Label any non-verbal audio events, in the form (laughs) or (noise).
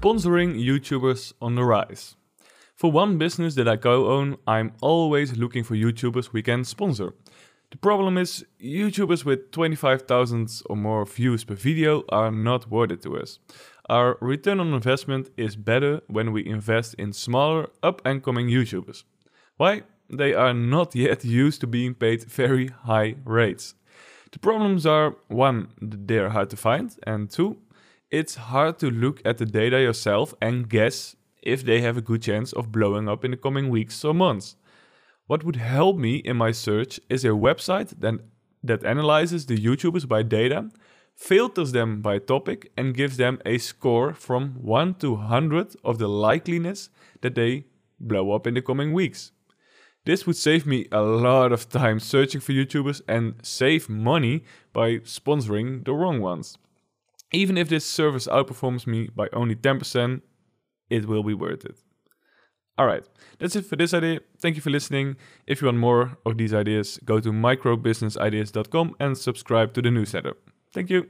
Sponsoring YouTubers on the rise. For one business that I co own, I'm always looking for YouTubers we can sponsor. The problem is, YouTubers with 25,000 or more views per video are not worth it to us. Our return on investment is better when we invest in smaller, up and coming YouTubers. Why? They are not yet (laughs) used to being paid very high rates. The problems are one, they're hard to find, and two, it's hard to look at the data yourself and guess if they have a good chance of blowing up in the coming weeks or months. What would help me in my search is a website that, that analyzes the YouTubers by data, filters them by topic, and gives them a score from 1 to 100 of the likeliness that they blow up in the coming weeks. This would save me a lot of time searching for YouTubers and save money by sponsoring the wrong ones. Even if this service outperforms me by only 10%, it will be worth it. All right, that's it for this idea. Thank you for listening. If you want more of these ideas, go to microbusinessideas.com and subscribe to the newsletter. Thank you.